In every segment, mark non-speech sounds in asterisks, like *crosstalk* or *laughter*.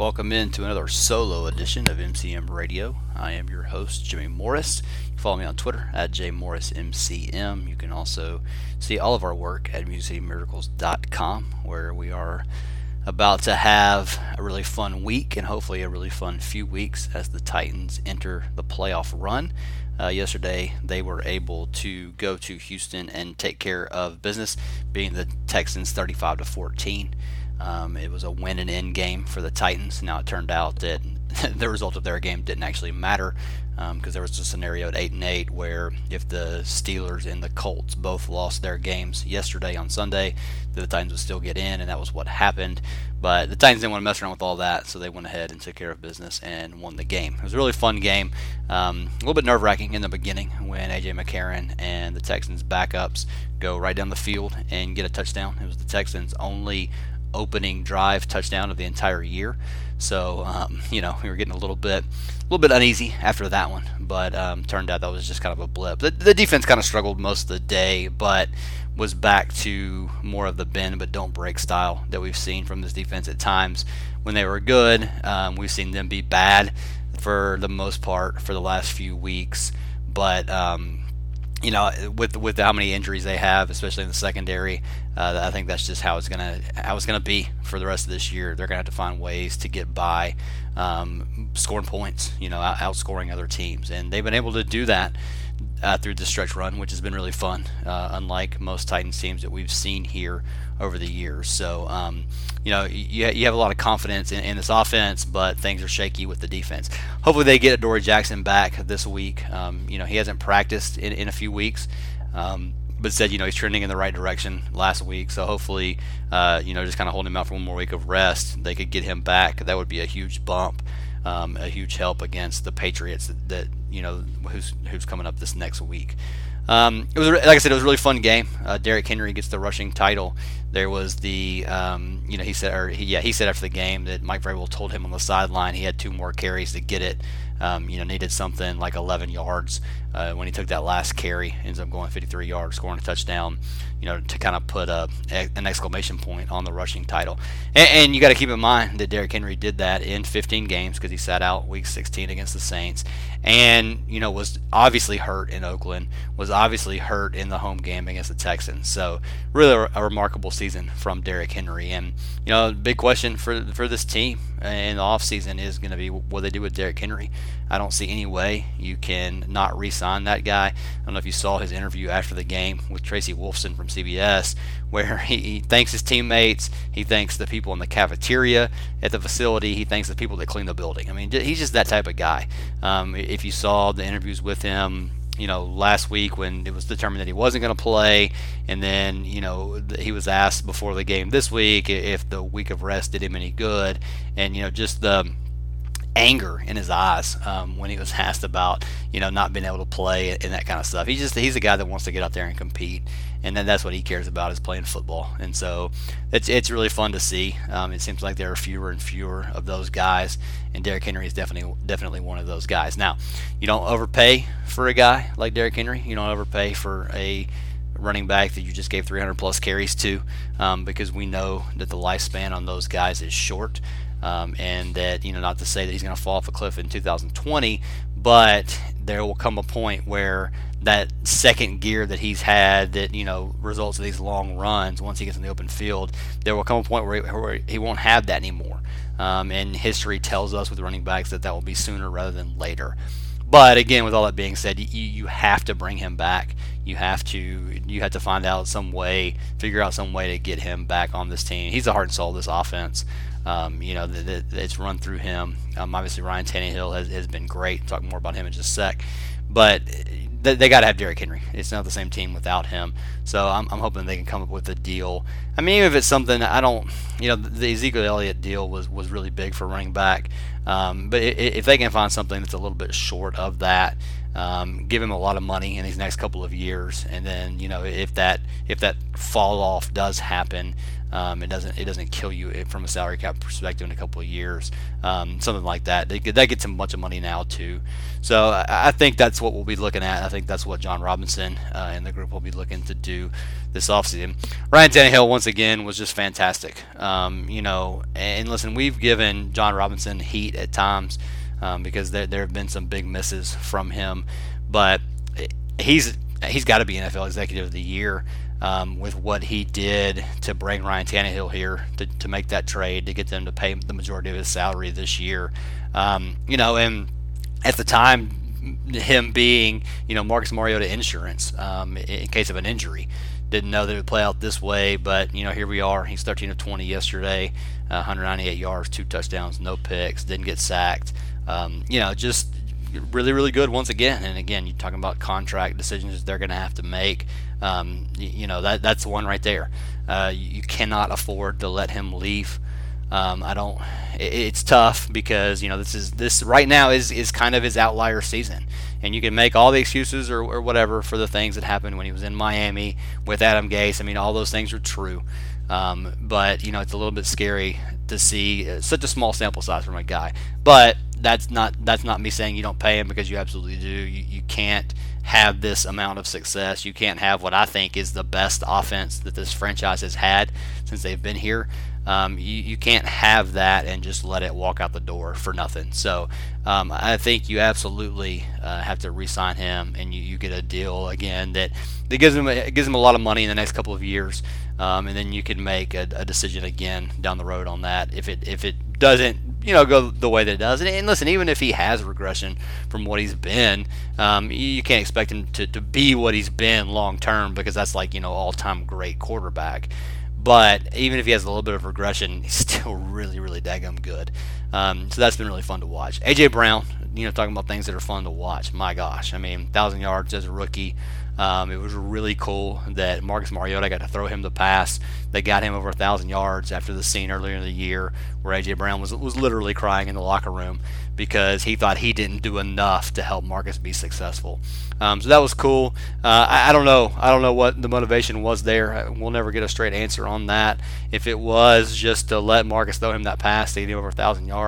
Welcome in to another solo edition of MCM Radio. I am your host, Jimmy Morris. You follow me on Twitter at jmorrismcm. You can also see all of our work at musiccitymiracles.com, where we are about to have a really fun week and hopefully a really fun few weeks as the Titans enter the playoff run. Uh, yesterday, they were able to go to Houston and take care of business, being the Texans 35 to 14. Um, it was a win and end game for the Titans. Now it turned out that *laughs* the result of their game didn't actually matter because um, there was a scenario at eight and eight where if the Steelers and the Colts both lost their games yesterday on Sunday, the Titans would still get in, and that was what happened. But the Titans didn't want to mess around with all that, so they went ahead and took care of business and won the game. It was a really fun game. Um, a little bit nerve wracking in the beginning when AJ McCarron and the Texans backups go right down the field and get a touchdown. It was the Texans' only opening drive touchdown of the entire year. So um, you know we were getting a little bit, a little bit uneasy after that one, but um, turned out that was just kind of a blip. The, the defense kind of struggled most of the day, but was back to more of the bend but don't break style that we've seen from this defense at times. When they were good, um, we've seen them be bad for the most part for the last few weeks, but um, you know, with with how many injuries they have, especially in the secondary, uh, I think that's just how it's gonna how it's gonna be for the rest of this year. They're gonna have to find ways to get by, um, scoring points, you know, outscoring other teams, and they've been able to do that uh, through the stretch run, which has been really fun, uh, unlike most Titans teams that we've seen here over the years. So, um, you know, you, you have a lot of confidence in, in, this offense, but things are shaky with the defense. Hopefully, they get Adoree' Jackson back this week. Um, you know, he hasn't practiced in, in a few weeks. Um, but said, you know, he's trending in the right direction last week. So hopefully, uh, you know, just kind of holding him out for one more week of rest, they could get him back. That would be a huge bump, um, a huge help against the Patriots that, that, you know who's who's coming up this next week. Um, it was like I said, it was a really fun game. Uh, Derrick Henry gets the rushing title. There was the, um, you know, he said, or he, yeah, he said after the game that Mike Vrabel told him on the sideline he had two more carries to get it. Um, you know, needed something like 11 yards uh, when he took that last carry. Ends up going 53 yards, scoring a touchdown. You know, to kind of put a, an exclamation point on the rushing title. And, and you got to keep in mind that Derrick Henry did that in 15 games because he sat out Week 16 against the Saints, and you know was obviously hurt in Oakland, was obviously hurt in the home game against the Texans. So really a, remarkable season from Derrick Henry. And you know, big question for for this team in the offseason is going to be what they do with Derrick Henry. I don't see any way you can not re-sign that guy. I don't know if you saw his interview after the game with Tracy Wolfson from CBS, where *laughs* he, he thanks his teammates, he thanks the people in the cafeteria at the facility, he thanks the people that clean the building. I mean, he's just that type of guy. Um, if you saw the interviews with him you know, last week when it was determined that he wasn't going to play, and then you know he was asked before the game this week if the week of rest did him any good, and you know just the anger in his eyes um, when he was *laughs* asked about you know not being able to play and that kind of stuff. He's just he's a guy that wants to get out there and compete, and then that's what he cares about is playing football. And so it's it's really fun to see. Um, it seems like there are fewer and fewer of those guys, and Derrick Henry is definitely definitely one of those guys. Now, you don't overpay for a guy like Derrick Henry. You don't overpay for a running back that you just gave 300 plus carries to, um, because we know that the lifespan on those guys is short. Um, and that you know not to say that he's going to fall off a cliff in 2020, but there will come a point where that second gear that he's had that you know results in these long runs once he gets in the open field there will come a point where he, where he won't have that anymore. Um, and history tells us with running backs that that will be sooner rather than later but again with all that being said you, you have to bring him back you have to you have to find out some way figure out some way to get him back on this team he's the heart and soul of this offense um, you know, that it's run through him. Um, obviously, Ryan Tannehill has, has been great. Talk more about him in just a sec. But they, they got to have Derrick Henry. It's not the same team without him. So I'm, I'm hoping they can come up with a deal. I mean, if it's something I don't, you know, the Ezekiel Elliott deal was, was really big for running back. Um, but if they can find something that's a little bit short of that, um, give him a lot of money in these next couple of years, and then you know if that if that fall off does happen, um, it doesn't it doesn't kill you from a salary cap perspective in a couple of years, um, something like that. They, that gets a bunch of money now too. So I, I, think that's what we'll be looking at. I think that's what Jon Robinson uh, and the group will be looking to do this offseason. Ryan Tannehill once again was just fantastic. Um, you know, and listen, we've given Jon Robinson heat at times um, because there there have been some big misses from him, but he's he's got to be NFL Executive of the Year. Um, with what he did to bring Ryan Tannehill here to, to make that trade to get them to pay the majority of his salary this year, um, you know, and at the time him being, you know, Marcus Mariota insurance um, in case of an injury. Didn't know that it would play out this way, but you know, here we are. He's 13 of 20 yesterday, uh, 198 yards, two touchdowns, no picks, didn't get sacked. Um, you know, just really, really good once again. And again, you're talking about contract decisions that they're going to have to make. Um, you, you, know, that that's one right there. Uh, you, you cannot afford to let him leave. Um, I don't. It, it's tough because you know this is this right now is is kind of his outlier season, and you can make all the excuses or, or whatever for the things that happened when he was in Miami with Adam Gase. I mean, all those things are true, um, but you know it's a little bit scary to see uh, such a small sample size from a guy. But that's not that's not me saying you don't pay him because you absolutely do. You, you can't have this amount of success. You can't have what I think is the best offense that this franchise has had since they've been here. Um, you, you can't have that and just let it walk out the door for nothing. So um, I think you absolutely uh, have to re-sign him, and you, you get a deal again that, that gives him a, gives him a lot of money in the next couple of years, um, and then you can make a, a, decision again down the road on that if it if it doesn't you know go the way that it does. And, and listen, even if he has regression from what he's been, um, you can't expect him to, to be what he's been long term because that's like you know all time great quarterback. But even if he has a little bit of regression, he's *laughs* still really, really daggum good. Um, so that's been really fun to watch. AJ Brown, you know, talking about things that are fun to watch. My gosh, I mean, thousand yards as a rookie. Um, it was really cool that Marcus Mariota got to throw him the pass. They got him over a thousand yards after the scene earlier in the year where AJ Brown was was literally crying in the locker room because he thought he didn't do enough to help Marcus be successful. Um, so that was cool. Uh, I, I, don't know. I don't know what the motivation was there. We'll never get a straight answer on that. If it was just to let Marcus throw him that pass to get him over a thousand yards,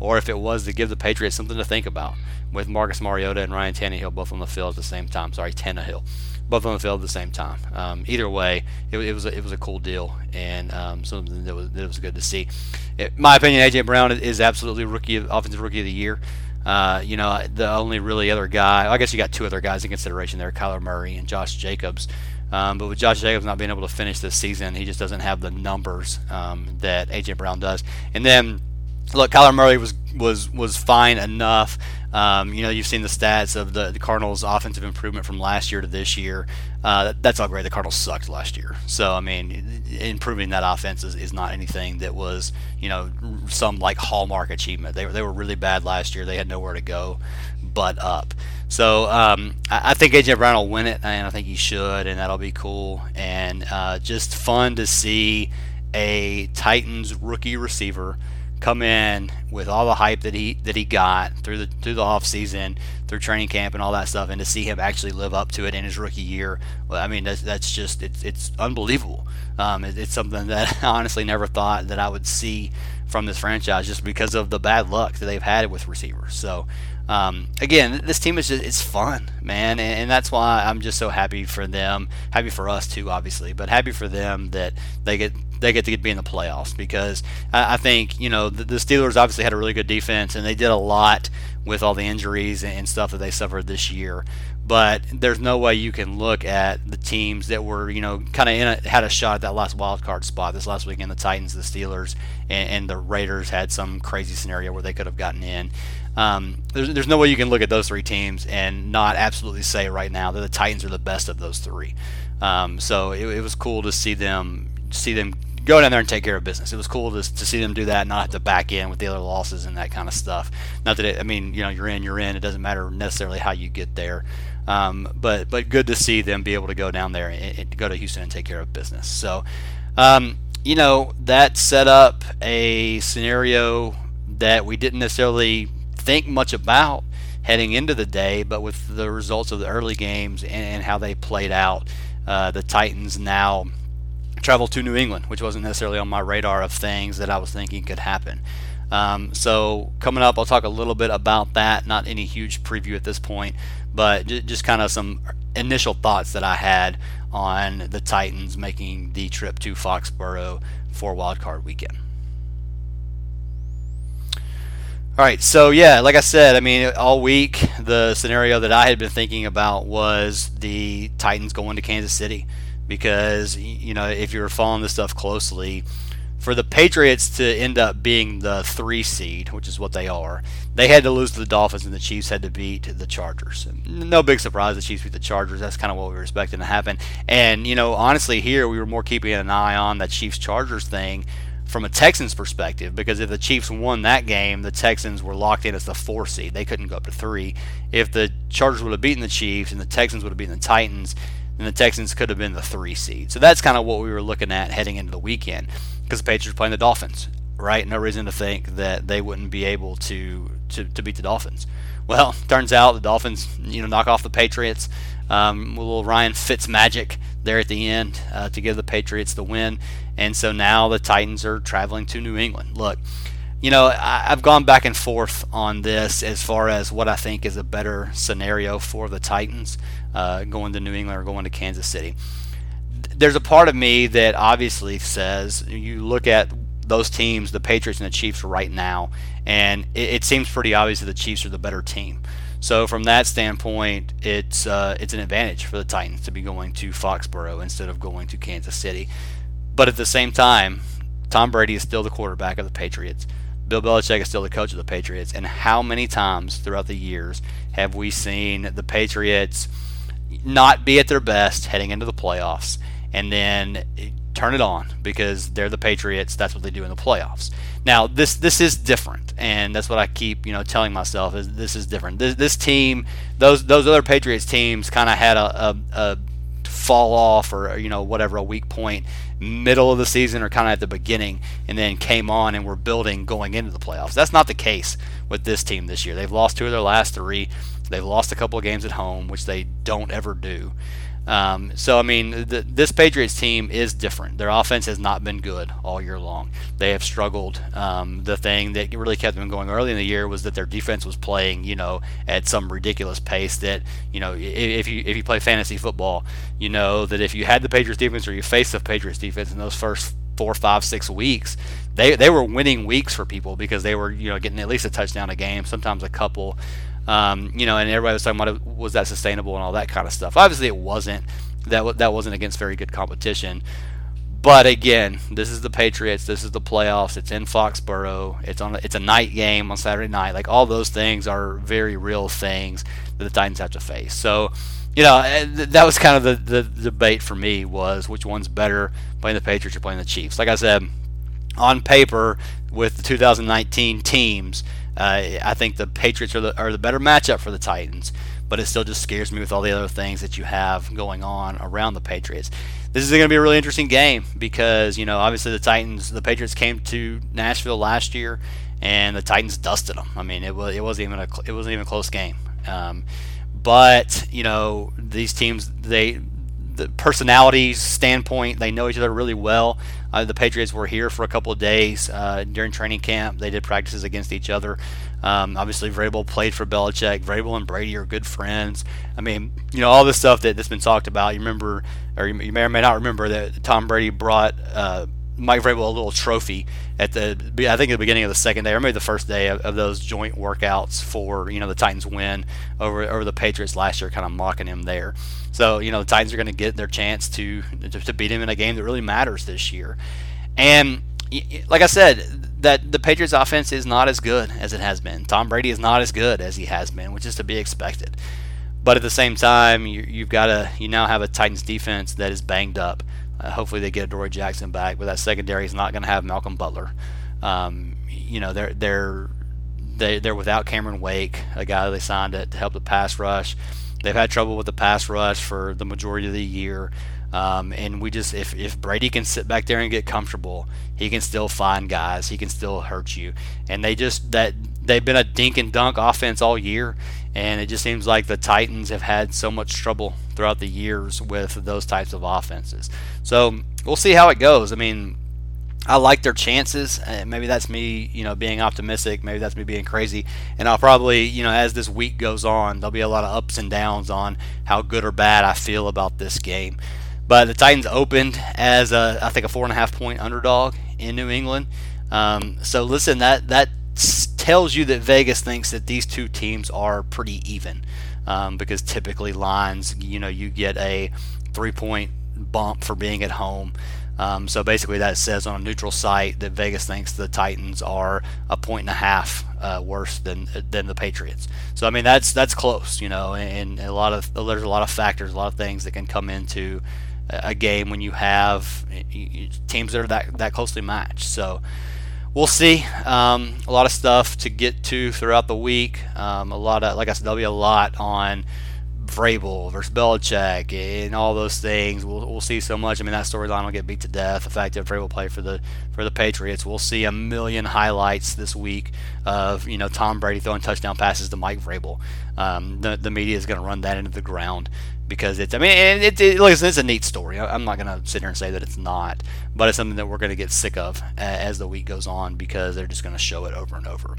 or if it was to give the Patriots something to think about with Marcus Mariota and Ryan Tannehill both on the field at the same time. Sorry, Tannehill, both on the field at the same time. Um, either way, it, it, was a, it was a cool deal and um, something that was that was good to see. It, my opinion, AJ Brown is absolutely rookie offensive rookie of the year. Uh, you know, the only really other guy, I guess you got two other guys in consideration there, Kyler Murray and Josh Jacobs. Um, but with Josh Jacobs not being able to finish this season, he just doesn't have the numbers um, that AJ Brown does. And then look, Kyler Murray was was was fine enough. Um, you know, you've seen the stats of the, the, Cardinals' offensive improvement from last year to this year. Uh, that, that's all great. The Cardinals sucked last year, so I mean, improving that offense is, is not anything that was you know some like hallmark achievement. They they were really bad last year. They had nowhere to go but up. So um, I, I, think AJ Brown will win it, and I think he should, and that'll be cool and uh, just fun to see a Titans rookie receiver come in with all the hype that he that he got through the through the off season, through training camp and all that stuff, and to see him actually live up to it in his rookie year, well, I mean that's, that's just it's it's unbelievable. Um, it, it's something that *laughs* I honestly never thought that I would see from this franchise just because of the bad luck that they've had with receivers. So um, again, this team is just, it's fun, man, and, and, that's why I'm just so happy for them. Happy for us too, obviously, but happy for them that they get they get to be in the playoffs because I, I think you know the, the, Steelers obviously had a really good defense and they did a lot with all the injuries and stuff that they suffered this year. But there's no way you can look at the teams that were, you know, kind of had a shot at that last wild card spot this last weekend. The Titans, the Steelers, and, and the Raiders had some crazy scenario where they could have gotten in. Um, there's, there's no way you can look at those three teams and not absolutely say right now that the Titans are the best of those three. Um, so it, it was cool to see them see them go down there and take care of business. It was cool to, to see them do that, not have to back in with the other losses and that kind of stuff. Not that it, I mean, you know, you're in, you're in. It doesn't matter necessarily how you get there. Um, but but good to see them be able to go down there and, and go to Houston and take care of business. So, um, you know, that set up a scenario that we didn't necessarily think much about heading into the day, but with the results of the early games and, and how they played out, uh, the Titans now travel to New England, which wasn't necessarily on my radar of things that I was thinking could happen. Um, so coming up, I'll talk a little bit about that. Not any huge preview at this point, but j- just kind of some initial thoughts that I had on the Titans making the trip to Foxborough for Wild Card Weekend. All right, so yeah, like I said, I mean, all week the scenario that I had been thinking about was the Titans going to Kansas City because you know if you were following this stuff closely, for the Patriots to end up being the three seed, which is what they are, they had to lose to the Dolphins and the Chiefs had to beat the Chargers. No big surprise the Chiefs beat the Chargers. That's kind of what we were expecting to happen. And you know, honestly, here we were more keeping an eye on that Chiefs Chargers thing from a Texans perspective, because if the Chiefs won that game, the Texans were locked in as the four seed. They couldn't go up to three. If the Chargers would have beaten the Chiefs and the Texans would have beaten the Titans, then the Texans could have been the three seed. So that's kind of what we were looking at heading into the weekend, because the Patriots playing the Dolphins, right? No reason to think that they wouldn't be able to to, to beat the Dolphins. Well, turns out the Dolphins, you know, knock off the Patriots. Um, little Ryan Fitz magic there at the end uh, to give the Patriots the win. And so now the Titans are traveling to New England. Look, you know, I, have gone back and forth on this as far as what I think is a better scenario for the Titans uh, going to New England or going to Kansas City. There's a part of me that obviously says you look at those teams, the Patriots and the Chiefs, right now, and it, it seems pretty obvious that the Chiefs are the better team. So from that standpoint, it's uh, it's an advantage for the Titans to be going to Foxborough instead of going to Kansas City. But at the same time, Tom Brady is still the quarterback of the Patriots. Bill Belichick is still the coach of the Patriots. And how many times throughout the years have we seen the Patriots not be at their best heading into the playoffs and then turn it on because they're the Patriots. That's what they do in the playoffs. Now this this is different, and that's what I keep you know telling myself is this is different. This, this team, those those other Patriots teams, kind of had a, a, a fall off or you know whatever a weak point middle of the season or kind of at the beginning and then came on and were building going into the playoffs. That's not the case with this team this year. They've lost two of their last three. They've lost a couple of games at home, which they don't ever do. Um, so I mean, the, this Patriots team is different. Their offense has not been good all year long. They have struggled. Um, the thing that really kept them going early in the year was that their defense was playing, you know, at some ridiculous pace. That you know, if you if you play fantasy football, you know that if you had the Patriots defense or you faced the Patriots defense in those first four, five, six weeks, they they were winning weeks for people because they were you know getting at least a touchdown a game, sometimes a couple. Um, you know, and everybody was talking about was that sustainable and all that kind of stuff. Obviously, it wasn't. That that wasn't against very good competition. But again, this is the Patriots. This is the playoffs. It's in Foxborough. It's on. It's a night game on Saturday night. Like all those things are very real things that the Titans have to face. So, you know, eh, that was kind of the, the debate for me was which one's better, playing the Patriots or playing the Chiefs. Like I said, on paper with the 2019 teams, uh, I think the Patriots are the, are the better matchup for the Titans, but it still just scares me with all the other things that you have going on around the Patriots. This is going to be a really interesting game because, you know, obviously the Titans, the Patriots came to Nashville last year and the Titans dusted them. I mean, it was it wasn't even a it wasn't even a close game. Um, but you know, these teams they the personalities standpoint, they know each other really well. Uh, the Patriots were here for a couple of days uh, during training camp. They did practices against each other. Um, obviously, Vrabel played for Belichick. Vrabel and Brady are good friends. I mean, you know, all this stuff that, that's been talked about. You remember, or you may or may not remember that Tom Brady brought uh, Mike Vrabel a little trophy at the I think at the beginning of the second day or maybe the first day of, of, those joint workouts for you know the Titans win over over the Patriots last year, kind of mocking him there. So you know the Titans are going to get their chance to, to to beat him in a game that really matters this year. And like I said, that the Patriots offense is not as good as it has been. Tom Brady is not as good as he has been, which is to be expected. But at the same time, you, have got to you now have a Titans defense that is banged up. Uh, hopefully they get Adoree' Jackson back, but that secondary is not going to have Malcolm Butler. Um, you know they're they're they, they're without Cameron Wake, a guy they signed to, to help the pass rush. They've had trouble with the pass rush for the majority of the year. Um, and we just if, if Brady can sit back there and get comfortable, he can still find guys. He can still hurt you. And they just that they've been a dink and dunk offense all year, and it just seems like the Titans have had so much trouble throughout the years with those types of offenses. So we'll see how it goes. I mean, I like their chances. Maybe that's me, you know, being optimistic. Maybe that's me being crazy. And I'll probably, you know, as this week goes on, there'll be a lot of ups and downs on how good or bad I feel about this game. But the Titans opened as a, I think a four and a half point underdog in New England. Um, so listen, that that tells you that Vegas thinks that these two teams are pretty even, um, because typically lines, you know, you get a three point bump for being at home. Um, so basically, that says on a neutral site that Vegas thinks the Titans are a point and a half uh, worse than than the Patriots. So I mean, that's that's close, you know, and, and a lot of there's a lot of factors, a lot of things that can come into a game when you have teams that are that that closely matched. So we'll see. Um, a lot of stuff to get to throughout the week. Um, a lot of, like I said, there'll be a lot on Vrabel versus Belichick and all those things. We'll, we'll see so much. I mean, that storyline will get beat to death. The fact that Vrabel played for the for the Patriots, we'll see a million highlights this week of you know Tom Brady throwing touchdown passes to Mike Vrabel. Um, the the media is going to run that into the ground because it's. I mean, it, it, listen, it's a neat story. I'm not going to sit here and say that it's not, but it's something that we're going to get sick of as the week goes on because they're just going to show it over and over.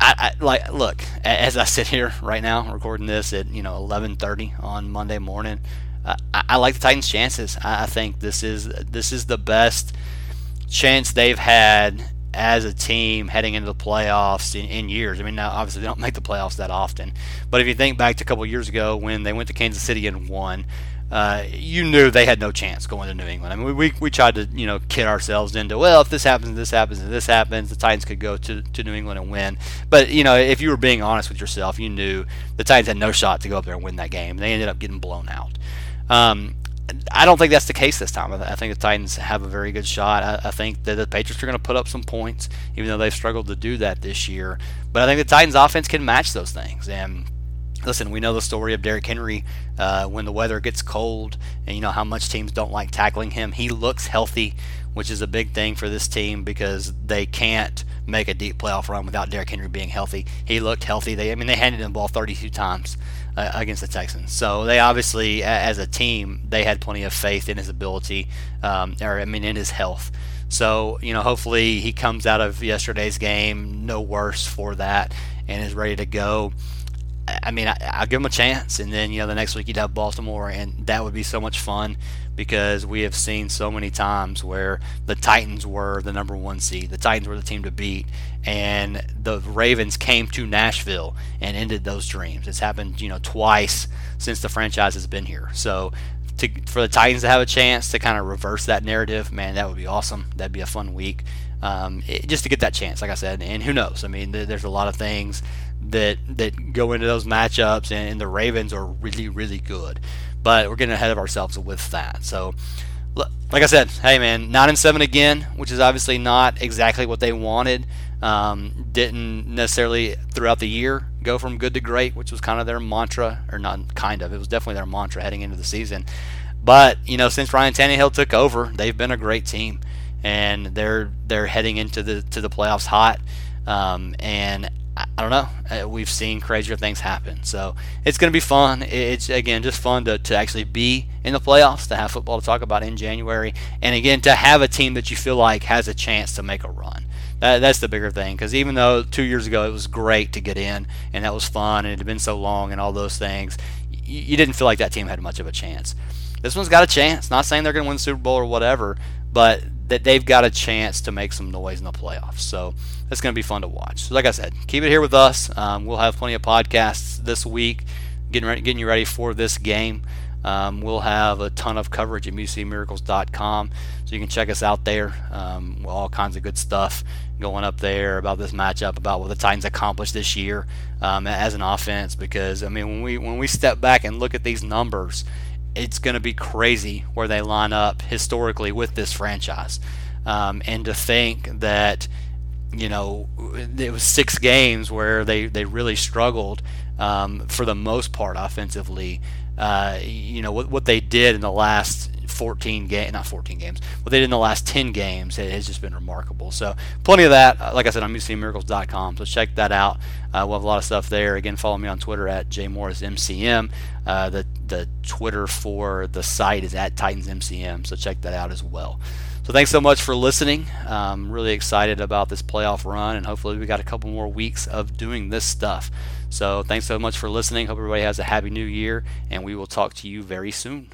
I, I, like look as I sit here right now recording this at you know 11:30 on Monday morning. I, I, like the Titans' chances. I, I, think this is this is the best chance they've had as a team heading into the playoffs in, in, years. I mean, now obviously they don't make the playoffs that often, but if you think back to a couple years ago when they went to Kansas City and won, uh, you knew they had no chance going to New England. I mean, we, we tried to you know kid ourselves into well, if this happens, this happens, and this happens, the Titans could go to, to New England and win. But you know, if you were being honest with yourself, you knew the Titans had no shot to go up there and win that game. They ended up getting blown out. Um, I don't think that's the case this time. I think the Titans have a very good shot. I, I think that the Patriots are going to put up some points, even though they've struggled to do that this year. But I think the Titans' offense can match those things. And listen, we know the story of Derrick Henry uh, when the weather gets cold, and you know how much teams don't like tackling him. He looks healthy, which is a big thing for this team because they can't make a deep playoff run without Derrick Henry being healthy. He looked healthy. They, I mean, they handed him the ball 32 times uh, against the Texans. So they obviously, as a team, they had plenty of faith in his ability, um, or I mean, in his health. So you know, hopefully he comes out of yesterday's game no worse for that and is ready to go. I mean, I, will give him a chance, and then you know the next week you'd have Baltimore, and that would be so much fun because we have seen so many times where the Titans were the number one seed, the Titans were the team to beat, and the Ravens came to Nashville and ended those dreams. It's happened, you know, twice since the franchise has been here. So to, for the Titans to have a chance to kind of reverse that narrative, man, that would be awesome. That'd be a fun week. Um, it, just to get that chance, like I said, and who knows? I mean, there's a lot of things that that go into those matchups, and, and, the Ravens are really really good. But we're getting ahead of ourselves with that. So, like I said, hey man, nine and seven again, which is obviously not exactly what they wanted. Um, didn't necessarily throughout the year go from good to great, which was kind of their mantra, or not kind of, it was definitely their mantra heading into the season. But you know, since Ryan Tannehill took over, they've been a great team, and they're they're heading into the to the playoffs hot. Um, and I don't know. Uh, we've seen crazier things happen. So it's going to be fun. It's, again, just fun to, to actually be in the playoffs, to have football to talk about in January. And again, to have a team that you feel like has a chance to make a run. That, that's the bigger thing. Because even though two years ago it was great to get in and that was fun and it had been so long and all those things, you, you didn't feel like that team had much of a chance. This one's got a chance. Not saying they're going to win the Super Bowl or whatever, but that they've got a chance to make some noise in the playoffs. So it's going to be fun to watch. So like I said, keep it here with us. Um, we'll have plenty of podcasts this week, getting ready, getting you ready for this game. Um, we'll have a ton of coverage at musicmiracles.com, so you can check us out there. Um, all kinds of good stuff going up there about this matchup, about what the Titans accomplished this year um, as an offense. Because I mean, when we when we step back and look at these numbers, it's going to be crazy where they line up historically with this franchise. Um, and to think that, you know, it was six games where they, they really struggled um, for the most part offensively. Uh, you know, what, what they did in the last 14 games, not 14 games, what they did in the last 10 games it has just been remarkable. So, plenty of that. Uh, like I said, on musicmiracles.com. So, check that out. Uh, we'll have a lot of stuff there. Again, follow me on Twitter at jmorrismcm. Uh, the, the Twitter for the site is at TitansMCM. So, check that out as well. So thanks so much for listening. I'm really excited about this playoff run, and hopefully we got a couple more weeks of doing this stuff. So thanks so much for listening. Hope everybody has a happy new year, and we will talk to you very soon.